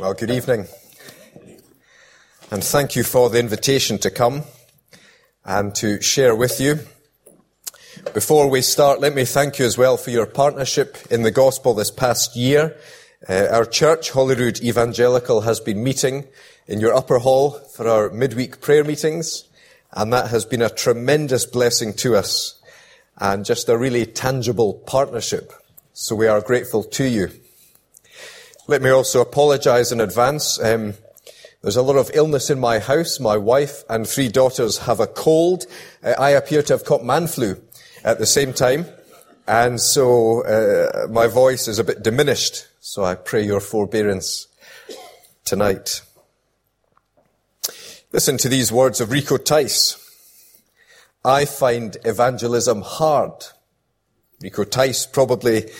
Well, good evening. And thank you for the invitation to come and to share with you. Before we start, let me thank you as well for your partnership in the gospel this past year. Uh, our church, Holyrood Evangelical, has been meeting in your upper hall for our midweek prayer meetings, and that has been a tremendous blessing to us and just a really tangible partnership. So we are grateful to you. Let me also apologize in advance. Um, there's a lot of illness in my house. My wife and three daughters have a cold. Uh, I appear to have caught man flu at the same time. And so uh, my voice is a bit diminished. So I pray your forbearance tonight. Listen to these words of Rico Tice. I find evangelism hard. Rico Tice, probably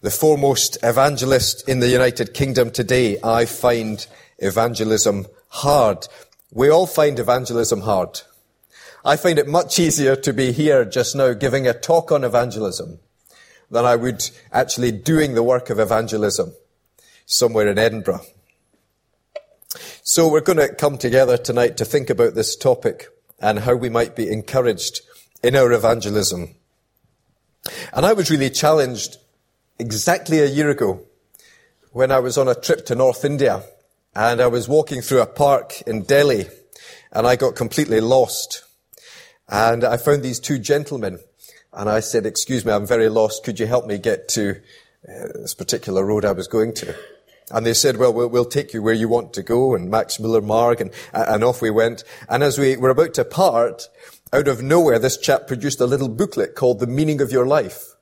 the foremost evangelist in the United Kingdom today, I find evangelism hard. We all find evangelism hard. I find it much easier to be here just now giving a talk on evangelism than I would actually doing the work of evangelism somewhere in Edinburgh. So we're going to come together tonight to think about this topic and how we might be encouraged in our evangelism. And I was really challenged exactly a year ago when I was on a trip to North India and I was walking through a park in Delhi and I got completely lost. And I found these two gentlemen and I said, excuse me, I'm very lost. Could you help me get to uh, this particular road I was going to? And they said, well, well, we'll take you where you want to go and Max Muller Marg and, and off we went. And as we were about to part, out of nowhere, this chap produced a little booklet called The Meaning of Your Life.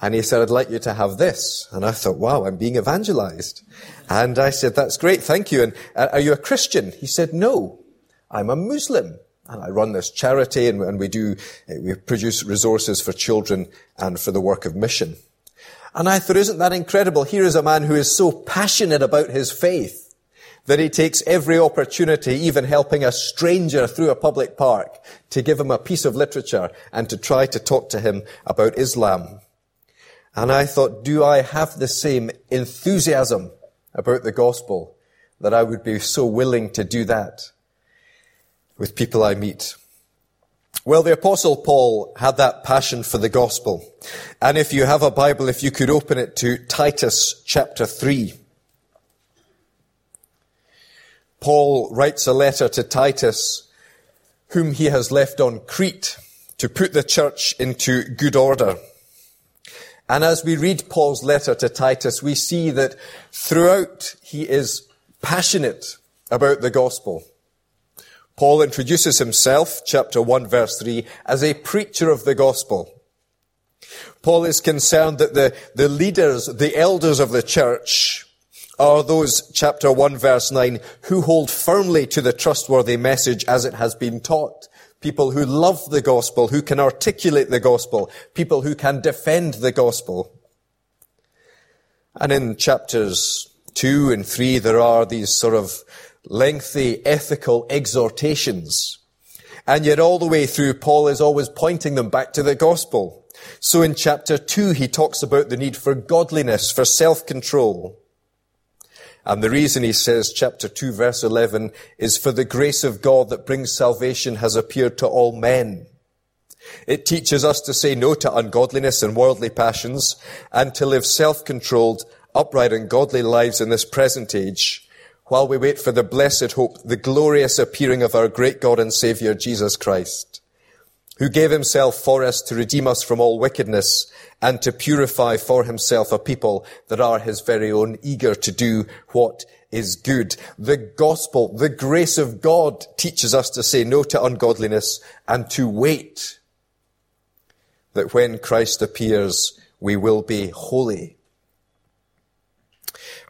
And he said, I'd like you to have this. And I thought, wow, I'm being evangelized. And I said, that's great. Thank you. And uh, are you a Christian? He said, no, I'm a Muslim. And I run this charity and, and we do, we produce resources for children and for the work of mission. And I thought, isn't that incredible? Here is a man who is so passionate about his faith that he takes every opportunity, even helping a stranger through a public park, to give him a piece of literature and to try to talk to him about Islam. And I thought, do I have the same enthusiasm about the gospel that I would be so willing to do that with people I meet? Well, the apostle Paul had that passion for the gospel. And if you have a Bible, if you could open it to Titus chapter 3. Paul writes a letter to Titus, whom he has left on Crete to put the church into good order. And as we read Paul's letter to Titus, we see that throughout he is passionate about the gospel. Paul introduces himself, chapter 1 verse 3, as a preacher of the gospel. Paul is concerned that the, the leaders, the elders of the church, are those, chapter 1 verse 9, who hold firmly to the trustworthy message as it has been taught people who love the gospel, who can articulate the gospel, people who can defend the gospel. And in chapters two and three, there are these sort of lengthy ethical exhortations. And yet all the way through, Paul is always pointing them back to the gospel. So in chapter two, he talks about the need for godliness, for self-control. And the reason he says, chapter 2, verse 11, is for the grace of God that brings salvation has appeared to all men. It teaches us to say no to ungodliness and worldly passions and to live self-controlled, upright and godly lives in this present age while we wait for the blessed hope, the glorious appearing of our great God and Savior, Jesus Christ, who gave himself for us to redeem us from all wickedness and to purify for himself a people that are his very own, eager to do what is good. The gospel, the grace of God teaches us to say no to ungodliness and to wait that when Christ appears, we will be holy.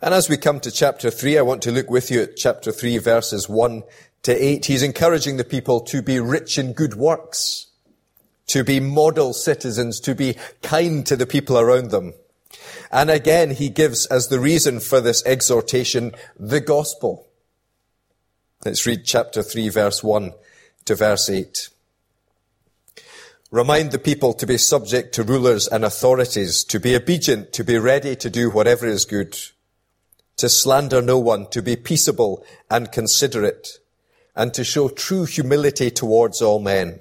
And as we come to chapter 3, I want to look with you at chapter 3 verses 1 to 8. He's encouraging the people to be rich in good works to be model citizens, to be kind to the people around them. And again, he gives as the reason for this exhortation the gospel. Let's read chapter 3 verse 1 to verse 8. Remind the people to be subject to rulers and authorities, to be obedient, to be ready to do whatever is good, to slander no one, to be peaceable and considerate, and to show true humility towards all men.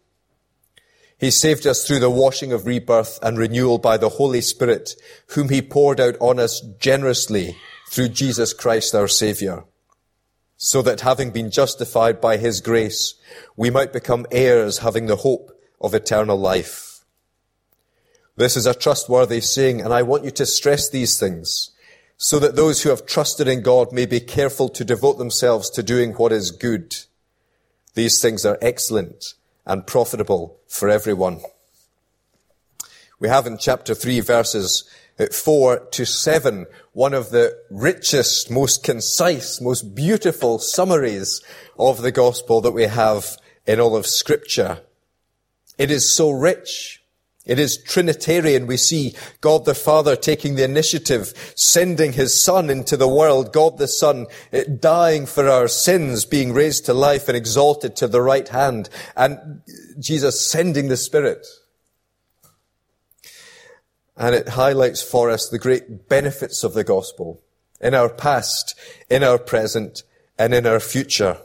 He saved us through the washing of rebirth and renewal by the Holy Spirit, whom He poured out on us generously through Jesus Christ our Savior, so that having been justified by His grace, we might become heirs having the hope of eternal life. This is a trustworthy saying, and I want you to stress these things so that those who have trusted in God may be careful to devote themselves to doing what is good. These things are excellent and profitable for everyone. We have in chapter 3 verses uh, 4 to 7 one of the richest, most concise, most beautiful summaries of the gospel that we have in all of scripture. It is so rich it is Trinitarian. We see God the Father taking the initiative, sending His Son into the world, God the Son eh, dying for our sins, being raised to life and exalted to the right hand, and Jesus sending the Spirit. And it highlights for us the great benefits of the gospel in our past, in our present, and in our future.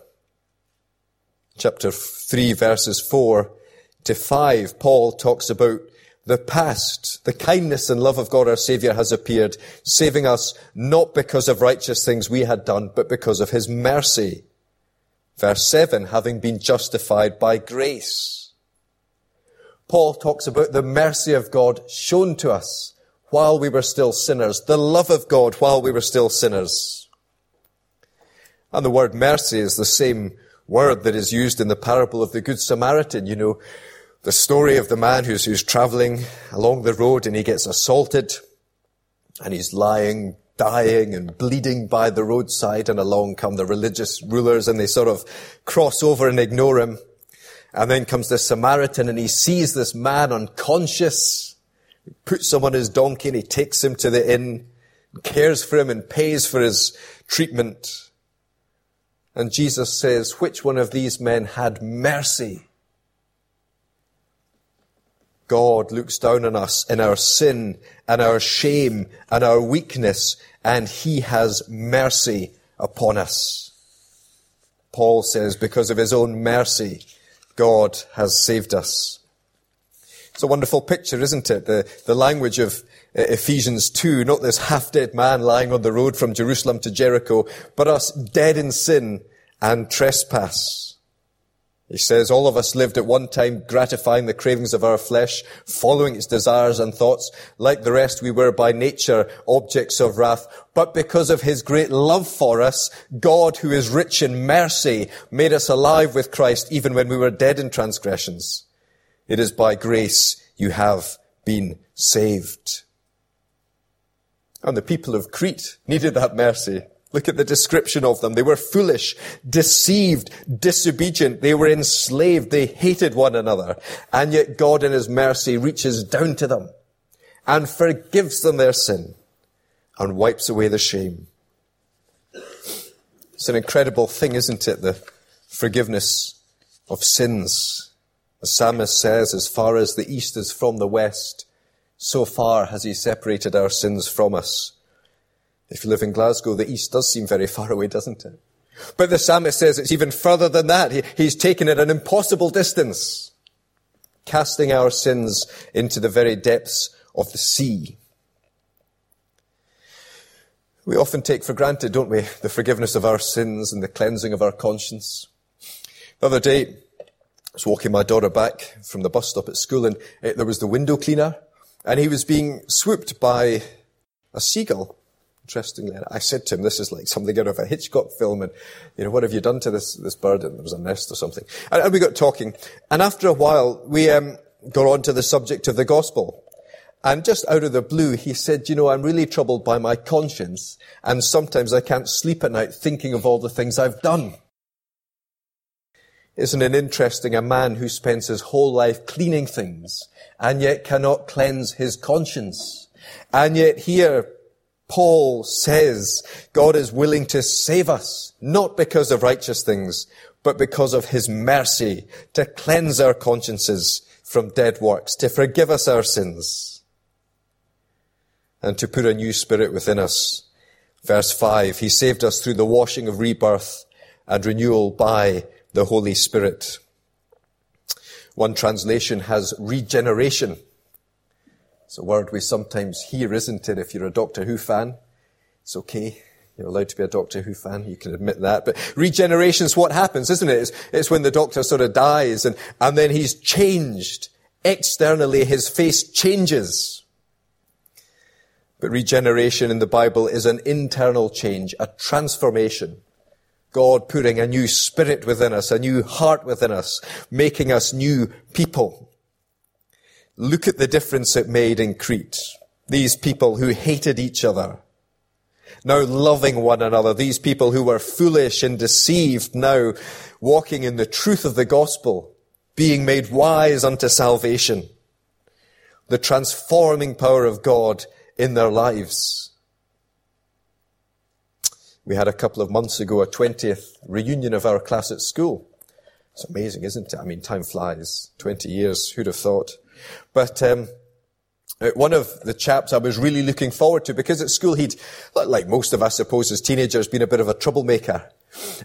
Chapter 3 verses 4 to 5, Paul talks about the past, the kindness and love of God our Savior has appeared, saving us not because of righteous things we had done, but because of His mercy. Verse 7, having been justified by grace. Paul talks about the mercy of God shown to us while we were still sinners, the love of God while we were still sinners. And the word mercy is the same word that is used in the parable of the Good Samaritan. You know, the story of the man who's, who's traveling along the road and he gets assaulted and he's lying, dying and bleeding by the roadside and along come the religious rulers and they sort of cross over and ignore him. And then comes the Samaritan and he sees this man unconscious, puts him on his donkey and he takes him to the inn, cares for him and pays for his treatment. And Jesus says, which one of these men had mercy God looks down on us in our sin and our shame and our weakness, and He has mercy upon us. Paul says, because of His own mercy, God has saved us. It's a wonderful picture, isn't it? The, the language of uh, Ephesians 2, not this half-dead man lying on the road from Jerusalem to Jericho, but us dead in sin and trespass. He says, all of us lived at one time gratifying the cravings of our flesh, following its desires and thoughts. Like the rest, we were by nature objects of wrath. But because of his great love for us, God, who is rich in mercy, made us alive with Christ even when we were dead in transgressions. It is by grace you have been saved. And the people of Crete needed that mercy. Look at the description of them. They were foolish, deceived, disobedient. They were enslaved. They hated one another. And yet God in His mercy reaches down to them and forgives them their sin and wipes away the shame. It's an incredible thing, isn't it? The forgiveness of sins. The psalmist says, as far as the east is from the west, so far has he separated our sins from us. If you live in Glasgow, the east does seem very far away, doesn't it? But the psalmist says it's even further than that. He, he's taken it an impossible distance, casting our sins into the very depths of the sea. We often take for granted, don't we, the forgiveness of our sins and the cleansing of our conscience. The other day, I was walking my daughter back from the bus stop at school and uh, there was the window cleaner and he was being swooped by a seagull interestingly. I said to him, this is like something out of a Hitchcock film and, you know, what have you done to this, this bird? And there was a nest or something. And, and we got talking. And after a while, we, um, got on to the subject of the gospel. And just out of the blue, he said, you know, I'm really troubled by my conscience. And sometimes I can't sleep at night thinking of all the things I've done. Isn't it interesting? A man who spends his whole life cleaning things and yet cannot cleanse his conscience. And yet here, Paul says God is willing to save us, not because of righteous things, but because of his mercy to cleanse our consciences from dead works, to forgive us our sins, and to put a new spirit within us. Verse 5, he saved us through the washing of rebirth and renewal by the Holy Spirit. One translation has regeneration. It's a word we sometimes hear, isn't it? If you're a Doctor Who fan, it's okay. You're allowed to be a Doctor Who fan. You can admit that. But regeneration is what happens, isn't it? It's, it's when the doctor sort of dies and, and then he's changed. Externally, his face changes. But regeneration in the Bible is an internal change, a transformation. God putting a new spirit within us, a new heart within us, making us new people. Look at the difference it made in Crete. These people who hated each other, now loving one another. These people who were foolish and deceived, now walking in the truth of the gospel, being made wise unto salvation. The transforming power of God in their lives. We had a couple of months ago a 20th reunion of our class at school. It's amazing, isn't it? I mean, time flies. 20 years, who'd have thought? But um, uh, one of the chaps I was really looking forward to because at school he'd, like most of us, suppose, as teenagers, been a bit of a troublemaker.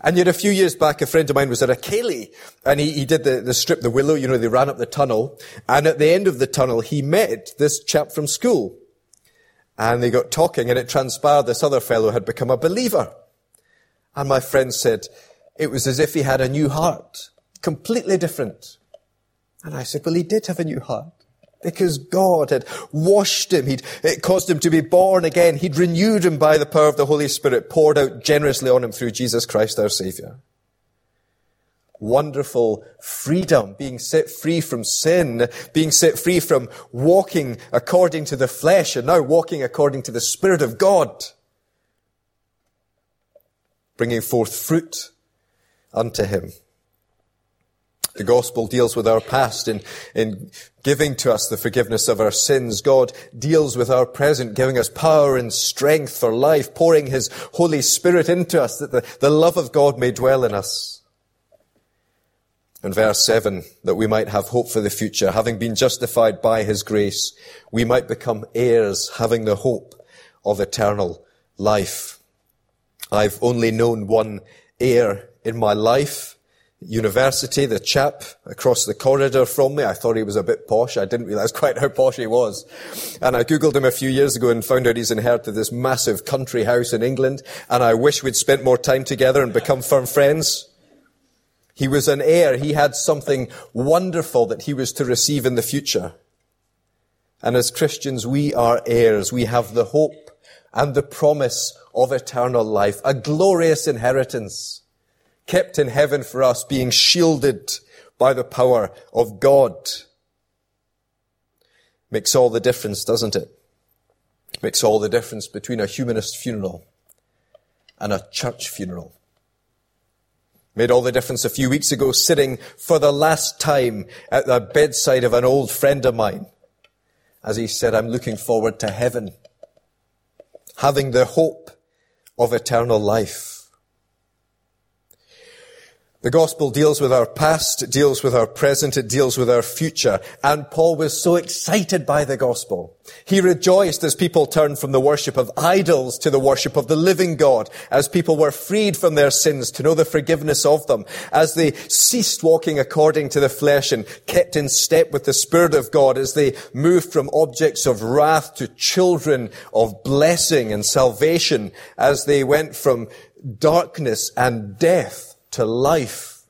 And yet a few years back, a friend of mine was at a ceilidh and he, he did the, the strip, the willow, you know, they ran up the tunnel. And at the end of the tunnel, he met this chap from school. And they got talking and it transpired this other fellow had become a believer. And my friend said, it was as if he had a new heart, completely different. And I said, well, he did have a new heart because God had washed him. He'd, it caused him to be born again. He'd renewed him by the power of the Holy Spirit poured out generously on him through Jesus Christ our Savior. Wonderful freedom, being set free from sin, being set free from walking according to the flesh and now walking according to the Spirit of God. Bringing forth fruit unto Him. The gospel deals with our past in, in giving to us the forgiveness of our sins. God deals with our present, giving us power and strength for life, pouring His Holy Spirit into us that the, the love of God may dwell in us in verse 7 that we might have hope for the future. Having been justified by his grace, we might become heirs, having the hope of eternal life. I've only known one heir in my life. University, the chap across the corridor from me, I thought he was a bit posh. I didn't realize quite how posh he was. And I googled him a few years ago and found out he's inherited this massive country house in England. And I wish we'd spent more time together and become firm friends. He was an heir. He had something wonderful that he was to receive in the future. And as Christians, we are heirs. We have the hope and the promise of eternal life, a glorious inheritance kept in heaven for us, being shielded by the power of God. Makes all the difference, doesn't it? Makes all the difference between a humanist funeral and a church funeral. Made all the difference a few weeks ago sitting for the last time at the bedside of an old friend of mine. As he said, I'm looking forward to heaven. Having the hope of eternal life. The gospel deals with our past, it deals with our present, it deals with our future. And Paul was so excited by the gospel. He rejoiced as people turned from the worship of idols to the worship of the living God, as people were freed from their sins to know the forgiveness of them, as they ceased walking according to the flesh and kept in step with the Spirit of God, as they moved from objects of wrath to children of blessing and salvation, as they went from darkness and death to life.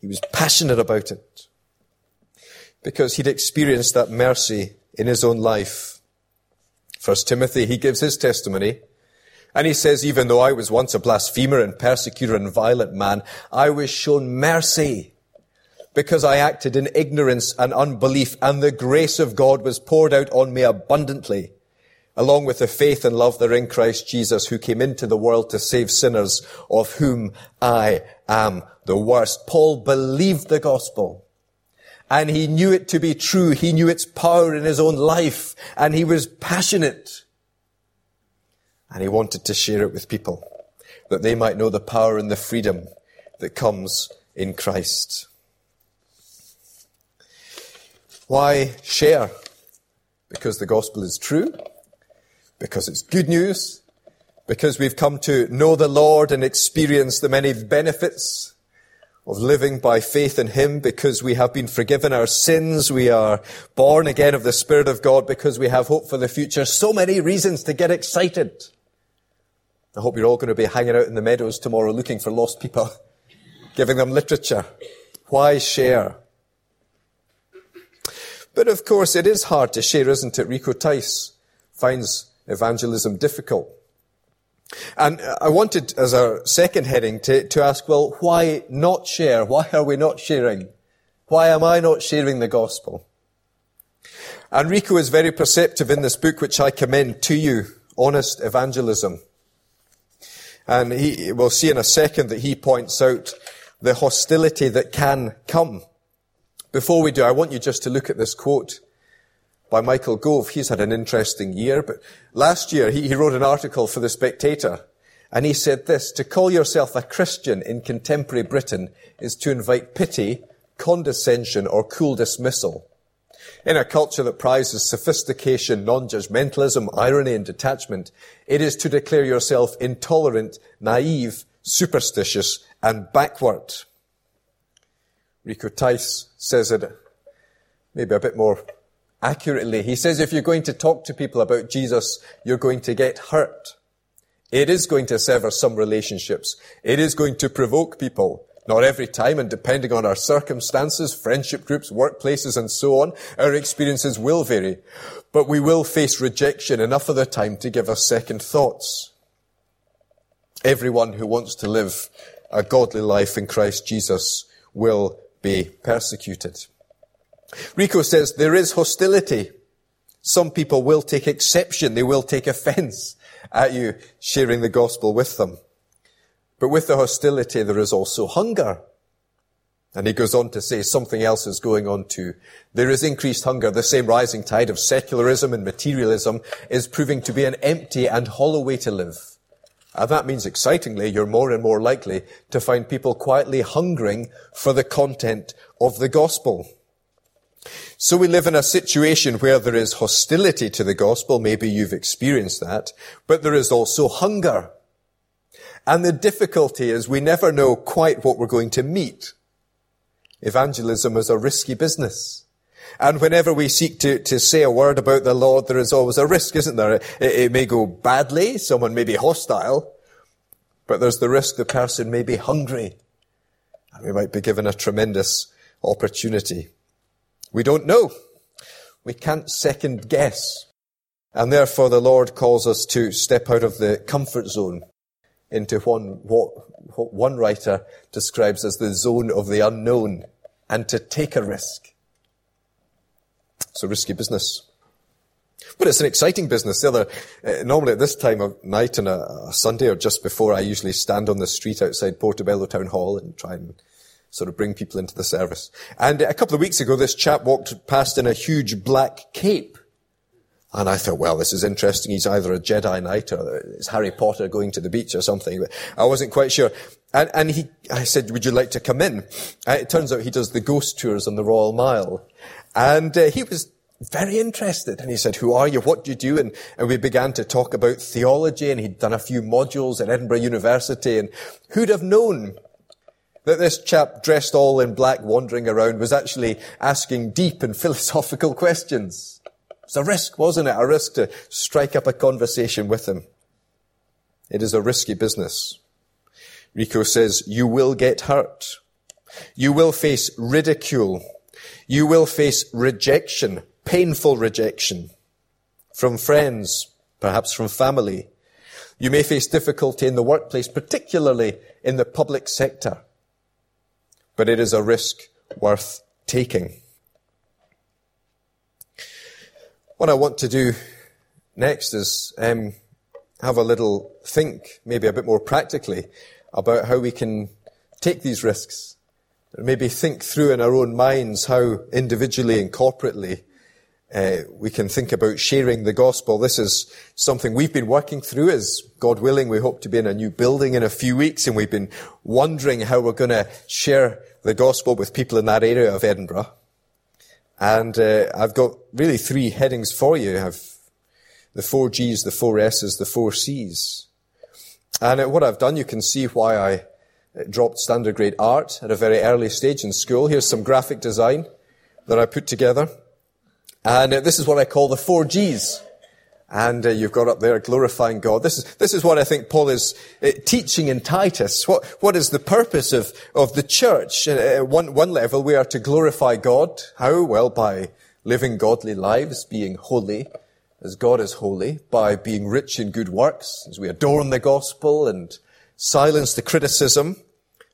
He was passionate about it because he'd experienced that mercy in his own life. First Timothy, he gives his testimony and he says, even though I was once a blasphemer and persecutor and violent man, I was shown mercy because I acted in ignorance and unbelief and the grace of God was poured out on me abundantly along with the faith and love that are in Christ Jesus, who came into the world to save sinners, of whom I am the worst. Paul believed the gospel. And he knew it to be true. He knew its power in his own life. And he was passionate. And he wanted to share it with people, that they might know the power and the freedom that comes in Christ. Why share? Because the gospel is true because it's good news, because we've come to know the Lord and experience the many benefits of living by faith in Him, because we have been forgiven our sins, we are born again of the Spirit of God, because we have hope for the future. So many reasons to get excited. I hope you're all going to be hanging out in the meadows tomorrow looking for lost people, giving them literature. Why share? But of course, it is hard to share, isn't it? Rico Tice finds evangelism difficult. And I wanted, as our second heading, to, to ask, well, why not share? Why are we not sharing? Why am I not sharing the gospel? And Rico is very perceptive in this book, which I commend to you, Honest Evangelism. And he, we'll see in a second that he points out the hostility that can come. Before we do, I want you just to look at this quote by Michael Gove. He's had an interesting year, but last year he, he wrote an article for The Spectator and he said this, to call yourself a Christian in contemporary Britain is to invite pity, condescension, or cool dismissal. In a culture that prizes sophistication, non-judgmentalism, irony, and detachment, it is to declare yourself intolerant, naive, superstitious, and backward. Rico Tice says it maybe a bit more accurately. He says if you're going to talk to people about Jesus, you're going to get hurt. It is going to sever some relationships. It is going to provoke people. Not every time, and depending on our circumstances, friendship groups, workplaces, and so on, our experiences will vary. But we will face rejection enough of the time to give us second thoughts. Everyone who wants to live a godly life in Christ Jesus will be persecuted. Rico says there is hostility. Some people will take exception. They will take offense at you sharing the gospel with them. But with the hostility, there is also hunger. And he goes on to say something else is going on too. There is increased hunger. The same rising tide of secularism and materialism is proving to be an empty and hollow way to live. And that means excitingly, you're more and more likely to find people quietly hungering for the content of the gospel. So we live in a situation where there is hostility to the gospel. Maybe you've experienced that, but there is also hunger. And the difficulty is we never know quite what we're going to meet. Evangelism is a risky business. And whenever we seek to, to say a word about the Lord, there is always a risk, isn't there? It, it may go badly. Someone may be hostile, but there's the risk the person may be hungry. And we might be given a tremendous opportunity. We don't know. We can't second guess. And therefore the Lord calls us to step out of the comfort zone into one, what, what one writer describes as the zone of the unknown and to take a risk. It's a risky business. But it's an exciting business. The other, uh, normally at this time of night on a, a, Sunday or just before, I usually stand on the street outside Portobello Town Hall and try and sort of bring people into the service. And a couple of weeks ago, this chap walked past in a huge black cape. And I thought, well, this is interesting. He's either a Jedi Knight or is Harry Potter going to the beach or something. But I wasn't quite sure. And, and he, I said, would you like to come in? Uh, it turns out he does the ghost tours on the Royal Mile. And uh, he was very interested. And he said, who are you? What do you do? And, and we began to talk about theology and he'd done a few modules at Edinburgh University. And who'd have known that this chap dressed all in black wandering around was actually asking deep and philosophical questions. It's a risk, wasn't it? A risk to strike up a conversation with him. It is a risky business. Rico says, you will get hurt. You will face ridicule. You will face rejection, painful rejection from friends, perhaps from family. You may face difficulty in the workplace, particularly in the public sector but it is a risk worth taking. What I want to do next is um, have a little think, maybe a bit more practically, about how we can take these risks. Maybe think through in our own minds how individually and corporately uh, we can think about sharing the gospel. This is something we've been working through as God willing. We hope to be in a new building in a few weeks and we've been wondering how we're going to share the gospel with people in that area of Edinburgh. And uh, I've got really three headings for you. I have the four G's, the four S's, the four C's. And uh, what I've done, you can see why I uh, dropped standard grade art at a very early stage in school. Here's some graphic design that I put together. And uh, this is what I call the four G's. And uh, you've got up there glorifying God. This is, this is what I think Paul is uh, teaching in Titus. What, what is the purpose of, of the church? Uh, at one, one level, we are to glorify God. How? Well, by living godly lives, being holy, as God is holy, by being rich in good works, as we adorn the gospel and silence the criticism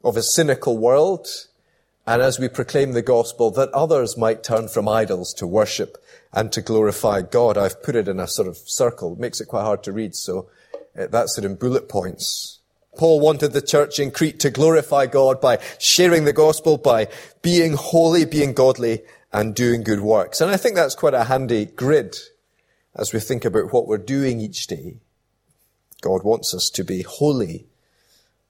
of a cynical world, and as we proclaim the gospel, that others might turn from idols to worship and to glorify God. I've put it in a sort of circle. It makes it quite hard to read, so uh, that's it in bullet points. Paul wanted the church in Crete to glorify God by sharing the gospel, by being holy, being godly, and doing good works. And I think that's quite a handy grid as we think about what we're doing each day. God wants us to be holy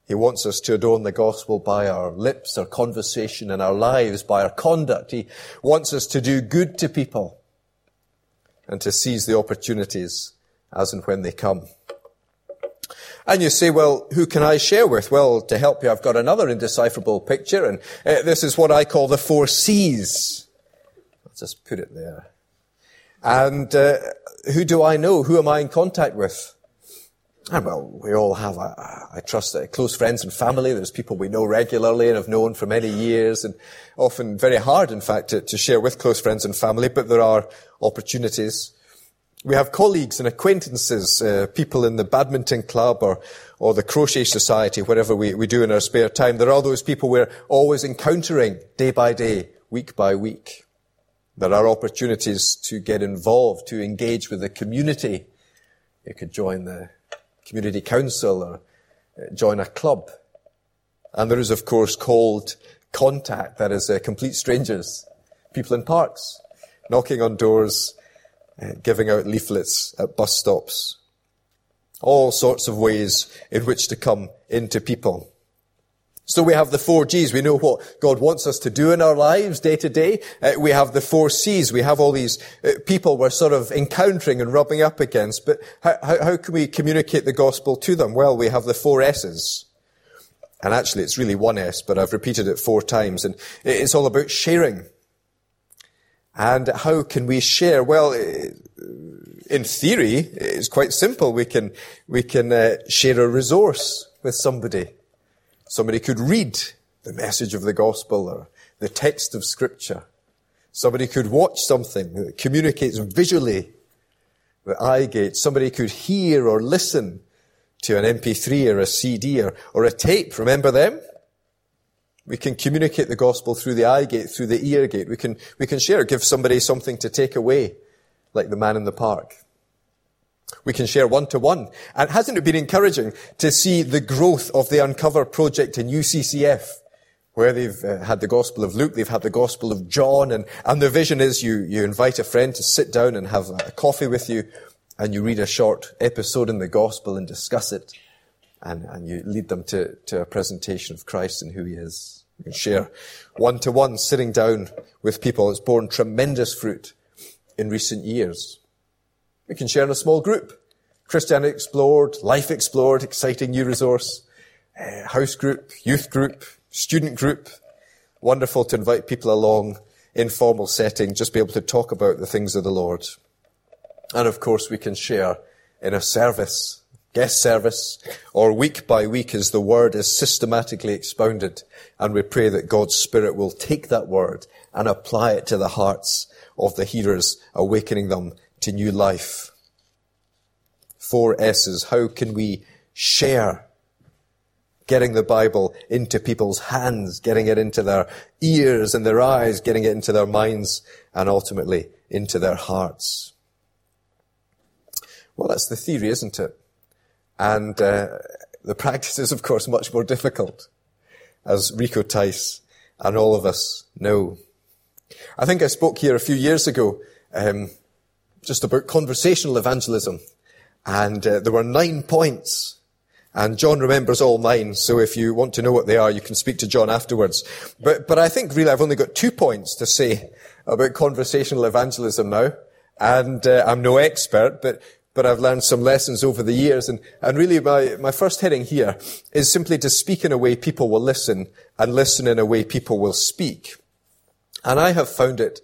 he wants us to adorn the gospel by our lips, our conversation, and our lives, by our conduct. He wants us to do good to people and to seize the opportunities as and when they come. And you say, well, who can I share with? Well, to help you, I've got another indecipherable picture, and uh, this is what I call the four C's. I'll just put it there. And uh, who do I know? Who am I in contact with? And well, we all have, a, I trust, uh, close friends and family. There's people we know regularly and have known for many years and often very hard, in fact, to, to share with close friends and family, but there are opportunities. We have colleagues and acquaintances, uh, people in the badminton club or, or the crochet society, whatever we, we do in our spare time. There are those people we're always encountering day by day, week by week. There are opportunities to get involved, to engage with the community. You could join the community council or uh, join a club. And there is, of course, cold contact. That is uh, complete strangers, people in parks, knocking on doors, uh, giving out leaflets at bus stops. All sorts of ways in which to come into people. So we have the four G's. We know what God wants us to do in our lives day to day. Uh, we have the four C's. We have all these uh, people we're sort of encountering and rubbing up against. But how, how, how, can we communicate the gospel to them? Well, we have the four S's. And actually it's really one S, but I've repeated it four times. And it's all about sharing. And how can we share? Well, in theory, it's quite simple. We can, we can uh, share a resource with somebody. Somebody could read the message of the gospel or the text of scripture. Somebody could watch something that communicates visually, the eye gate. Somebody could hear or listen to an MP3 or a CD or, or a tape. Remember them? We can communicate the gospel through the eye gate, through the ear gate. We can, we can share, give somebody something to take away, like the man in the park. We can share one to one. And hasn't it been encouraging to see the growth of the Uncover project in UCCF? Where they've uh, had the Gospel of Luke, they've had the Gospel of John, and, and the vision is you, you invite a friend to sit down and have a coffee with you, and you read a short episode in the Gospel and discuss it, and, and you lead them to, to a presentation of Christ and who He is. You can share one to one, sitting down with people. It's borne tremendous fruit in recent years. We can share in a small group. Christianity Explored, Life Explored, exciting new resource, uh, house group, youth group, student group. Wonderful to invite people along, informal setting, just be able to talk about the things of the Lord. And of course we can share in a service, guest service, or week by week as the word is systematically expounded. And we pray that God's Spirit will take that word and apply it to the hearts of the hearers, awakening them to new life. Four S's. How can we share getting the Bible into people's hands, getting it into their ears and their eyes, getting it into their minds, and ultimately into their hearts? Well, that's the theory, isn't it? And uh, the practice is, of course, much more difficult, as Rico Tice and all of us know. I think I spoke here a few years ago um, just about conversational evangelism, and uh, there were nine points. And John remembers all nine, so if you want to know what they are, you can speak to John afterwards. But, but I think really I've only got two points to say about conversational evangelism now. And uh, I'm no expert, but but I've learned some lessons over the years. And, and really my, my first heading here is simply to speak in a way people will listen and listen in a way people will speak. And I have found it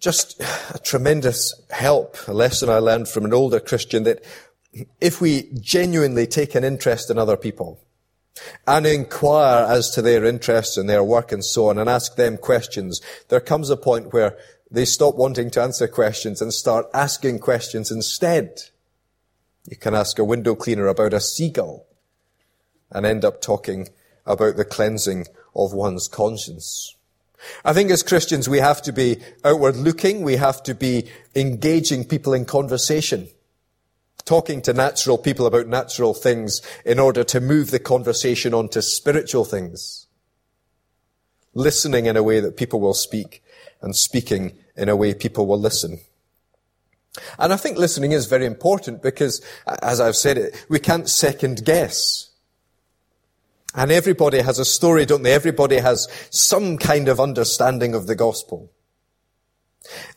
just a tremendous help, a lesson I learned from an older Christian that if we genuinely take an interest in other people and inquire as to their interests and their work and so on and ask them questions, there comes a point where they stop wanting to answer questions and start asking questions instead. You can ask a window cleaner about a seagull and end up talking about the cleansing of one's conscience. I think as Christians we have to be outward looking, we have to be engaging people in conversation, talking to natural people about natural things in order to move the conversation onto spiritual things, listening in a way that people will speak and speaking in a way people will listen. And I think listening is very important because, as I've said it, we can't second guess. And everybody has a story, don't they? Everybody has some kind of understanding of the gospel.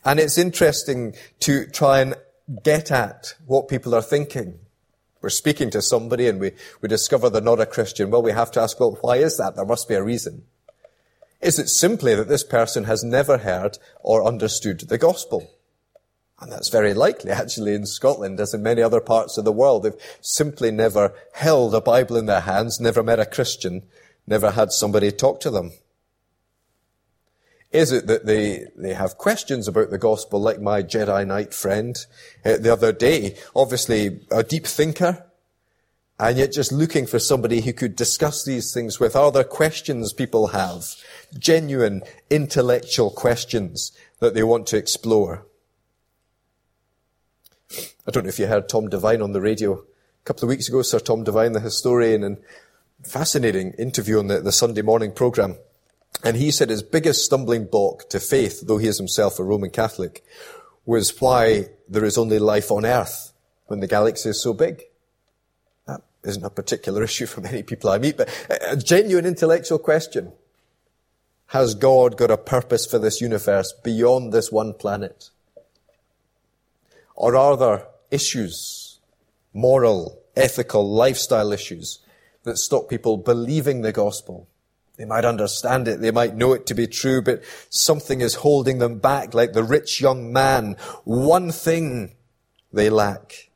And it's interesting to try and get at what people are thinking. We're speaking to somebody and we, we discover they're not a Christian. Well, we have to ask, well, why is that? There must be a reason. Is it simply that this person has never heard or understood the gospel? And that's very likely actually in Scotland, as in many other parts of the world. They've simply never held a Bible in their hands, never met a Christian, never had somebody talk to them. Is it that they, they have questions about the gospel like my Jedi Knight friend uh, the other day? Obviously a deep thinker, and yet just looking for somebody who could discuss these things with. Are there questions people have? Genuine intellectual questions that they want to explore. I don't know if you heard Tom Devine on the radio a couple of weeks ago, Sir Tom Devine, the historian, and fascinating interview on the, the Sunday morning program. And he said his biggest stumbling block to faith, though he is himself a Roman Catholic, was why there is only life on earth when the galaxy is so big That isn't a particular issue for many people I meet, but a genuine intellectual question. Has God got a purpose for this universe beyond this one planet? Or are there issues, moral, ethical, lifestyle issues that stop people believing the gospel? They might understand it, they might know it to be true, but something is holding them back like the rich young man. One thing they lack.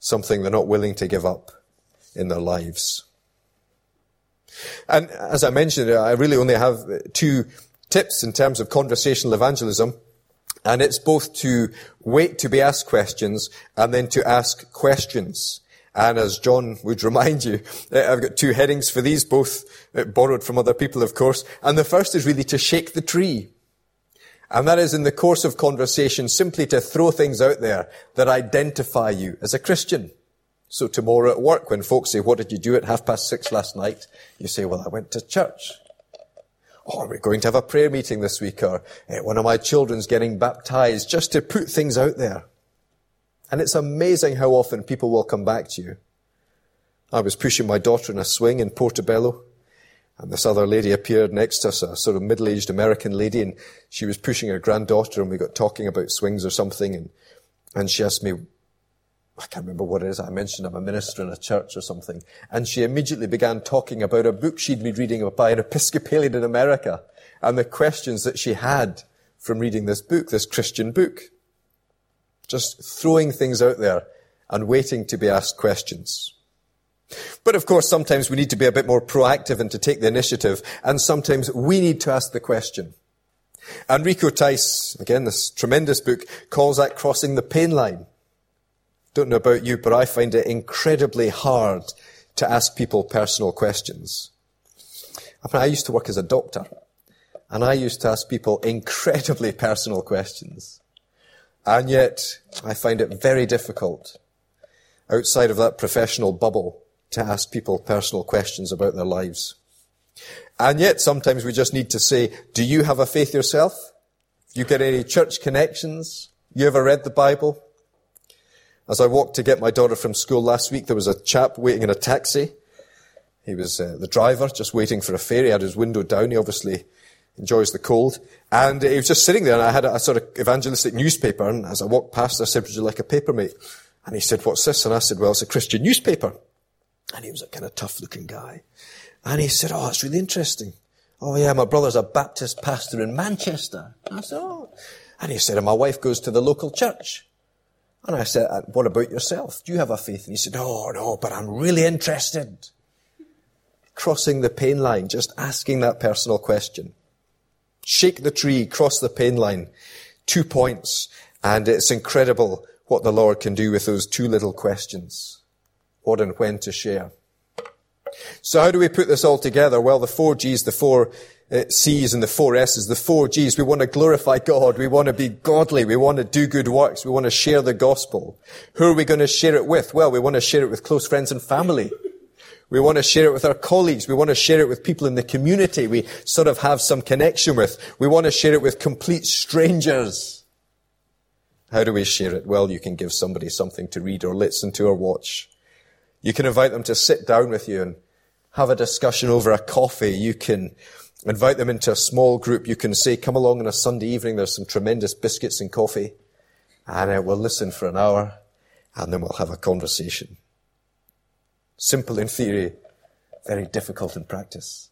Something they're not willing to give up in their lives. And as I mentioned, I really only have two tips in terms of conversational evangelism. And it's both to wait to be asked questions and then to ask questions. And as John would remind you, uh, I've got two headings for these, both uh, borrowed from other people, of course. And the first is really to shake the tree. And that is in the course of conversation simply to throw things out there that identify you as a Christian. So tomorrow at work, when folks say, what did you do at half past six last night? You say, well, I went to church. Or we're going to have a prayer meeting this week, or eh, one of my children's getting baptized, just to put things out there. And it's amazing how often people will come back to you. I was pushing my daughter in a swing in Portobello, and this other lady appeared next to us, a sort of middle-aged American lady, and she was pushing her granddaughter, and we got talking about swings or something, and, and she asked me, I can't remember what it is. I mentioned I'm a minister in a church or something. And she immediately began talking about a book she'd been reading by an Episcopalian in America and the questions that she had from reading this book, this Christian book. Just throwing things out there and waiting to be asked questions. But of course, sometimes we need to be a bit more proactive and to take the initiative, and sometimes we need to ask the question. And Rico Tice, again, this tremendous book, calls that crossing the pain line. Don't know about you, but I find it incredibly hard to ask people personal questions. I, mean, I used to work as a doctor, and I used to ask people incredibly personal questions. And yet, I find it very difficult outside of that professional bubble to ask people personal questions about their lives. And yet, sometimes we just need to say, do you have a faith yourself? You get any church connections? You ever read the Bible? As I walked to get my daughter from school last week, there was a chap waiting in a taxi. He was uh, the driver, just waiting for a ferry. He had his window down. He obviously enjoys the cold. And he was just sitting there, and I had a, a sort of evangelistic newspaper. And as I walked past, I said, "Would you like a paper, mate?" And he said, "What's this?" And I said, "Well, it's a Christian newspaper." And he was a kind of tough-looking guy. And he said, "Oh, it's really interesting." Oh yeah, my brother's a Baptist pastor in Manchester. I said, "Oh," and he said, "And my wife goes to the local church." And I said, what about yourself? Do you have a faith? And he said, oh, no, but I'm really interested. Crossing the pain line, just asking that personal question. Shake the tree, cross the pain line. Two points. And it's incredible what the Lord can do with those two little questions. What and when to share. So how do we put this all together? Well, the four G's, the four uh, Uh, C's and the four S's, the four G's. We want to glorify God. We want to be godly. We want to do good works. We want to share the gospel. Who are we going to share it with? Well, we want to share it with close friends and family. We want to share it with our colleagues. We want to share it with people in the community we sort of have some connection with. We want to share it with complete strangers. How do we share it? Well, you can give somebody something to read or listen to or watch. You can invite them to sit down with you and have a discussion over a coffee. You can invite them into a small group. You can say, come along on a Sunday evening. There's some tremendous biscuits and coffee. And uh, we'll listen for an hour and then we'll have a conversation. Simple in theory, very difficult in practice.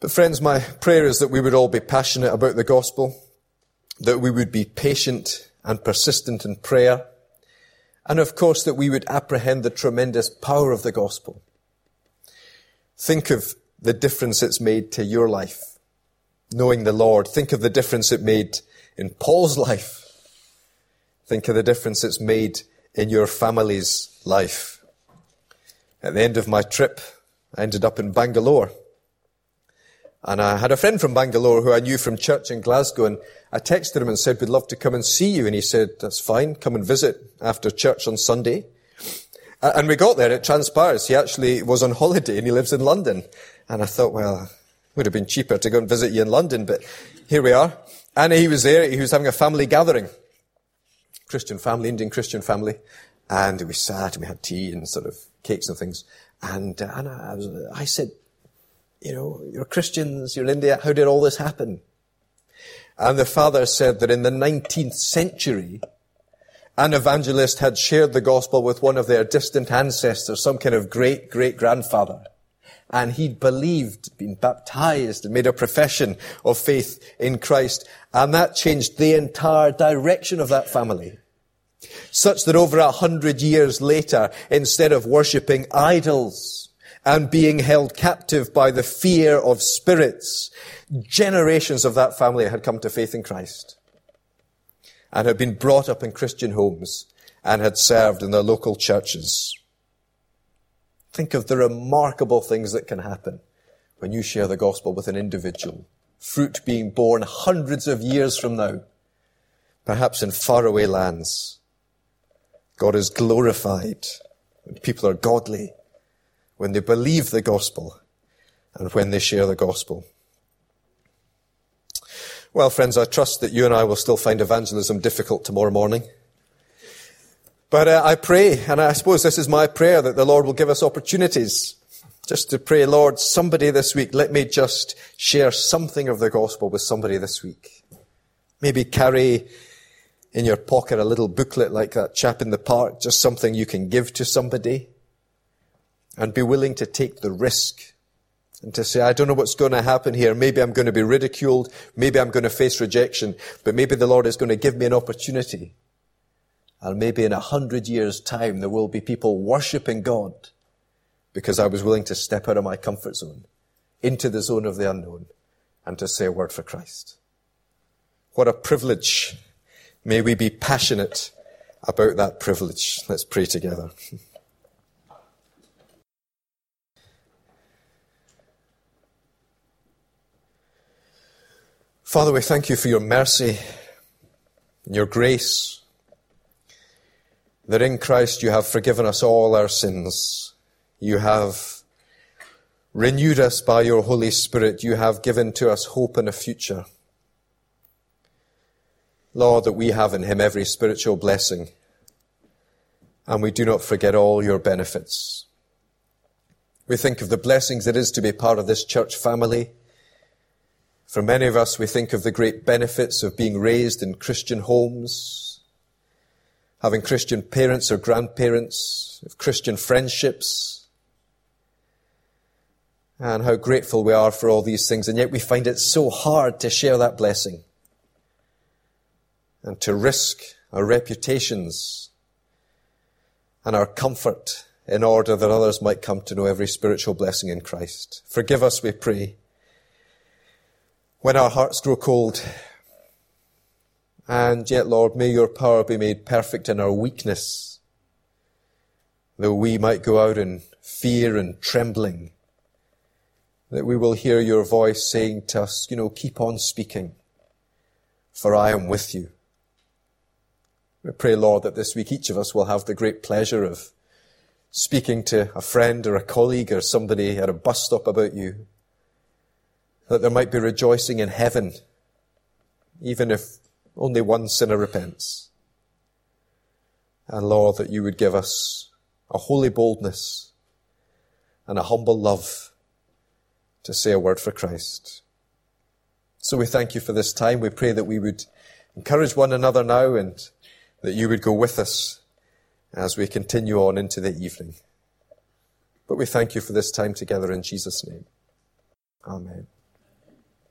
But friends, my prayer is that we would all be passionate about the gospel, that we would be patient and persistent in prayer, and of course that we would apprehend the tremendous power of the gospel. Think of the difference it's made to your life, knowing the Lord. Think of the difference it made in Paul's life. Think of the difference it's made in your family's life. At the end of my trip, I ended up in Bangalore. And I had a friend from Bangalore who I knew from church in Glasgow, and I texted him and said, We'd love to come and see you. And he said, That's fine, come and visit after church on Sunday. And we got there, it transpires. He actually was on holiday and he lives in London. And I thought, well, it would have been cheaper to go and visit you in London, but here we are. And he was there, he was having a family gathering. Christian family, Indian Christian family. And we sat and we had tea and sort of cakes and things. And, uh, and I, was, I said, you know, you're Christians, you're in India, how did all this happen? And the father said that in the 19th century, an evangelist had shared the gospel with one of their distant ancestors, some kind of great great grandfather. And he'd believed, been baptized, and made a profession of faith in Christ. And that changed the entire direction of that family. Such that over a hundred years later, instead of worshipping idols and being held captive by the fear of spirits, generations of that family had come to faith in Christ and had been brought up in Christian homes and had served in their local churches. Think of the remarkable things that can happen when you share the gospel with an individual. Fruit being borne hundreds of years from now, perhaps in faraway lands. God is glorified when people are godly, when they believe the gospel, and when they share the gospel. Well, friends, I trust that you and I will still find evangelism difficult tomorrow morning. But uh, I pray, and I suppose this is my prayer, that the Lord will give us opportunities just to pray, Lord, somebody this week, let me just share something of the gospel with somebody this week. Maybe carry in your pocket a little booklet like that chap in the park, just something you can give to somebody. And be willing to take the risk and to say, I don't know what's going to happen here. Maybe I'm going to be ridiculed. Maybe I'm going to face rejection, but maybe the Lord is going to give me an opportunity. And maybe in a hundred years time, there will be people worshiping God because I was willing to step out of my comfort zone into the zone of the unknown and to say a word for Christ. What a privilege. May we be passionate about that privilege. Let's pray together. Father, we thank you for your mercy and your grace, that in Christ you have forgiven us all our sins. You have renewed us by your Holy Spirit. You have given to us hope and a future. Lord, that we have in him every spiritual blessing, and we do not forget all your benefits. We think of the blessings it is to be part of this church family. For many of us, we think of the great benefits of being raised in Christian homes, having Christian parents or grandparents, of Christian friendships, and how grateful we are for all these things, and yet we find it so hard to share that blessing and to risk our reputations and our comfort in order that others might come to know every spiritual blessing in Christ. Forgive us, we pray, when our hearts grow cold. And yet, Lord, may your power be made perfect in our weakness, though we might go out in fear and trembling, that we will hear your voice saying to us, you know, keep on speaking, for I am with you. We pray, Lord, that this week each of us will have the great pleasure of speaking to a friend or a colleague or somebody at a bus stop about you. That there might be rejoicing in heaven, even if only one sinner repents. And Lord, that you would give us a holy boldness and a humble love to say a word for Christ. So we thank you for this time. We pray that we would encourage one another now and that you would go with us as we continue on into the evening. But we thank you for this time together in Jesus' name. Amen.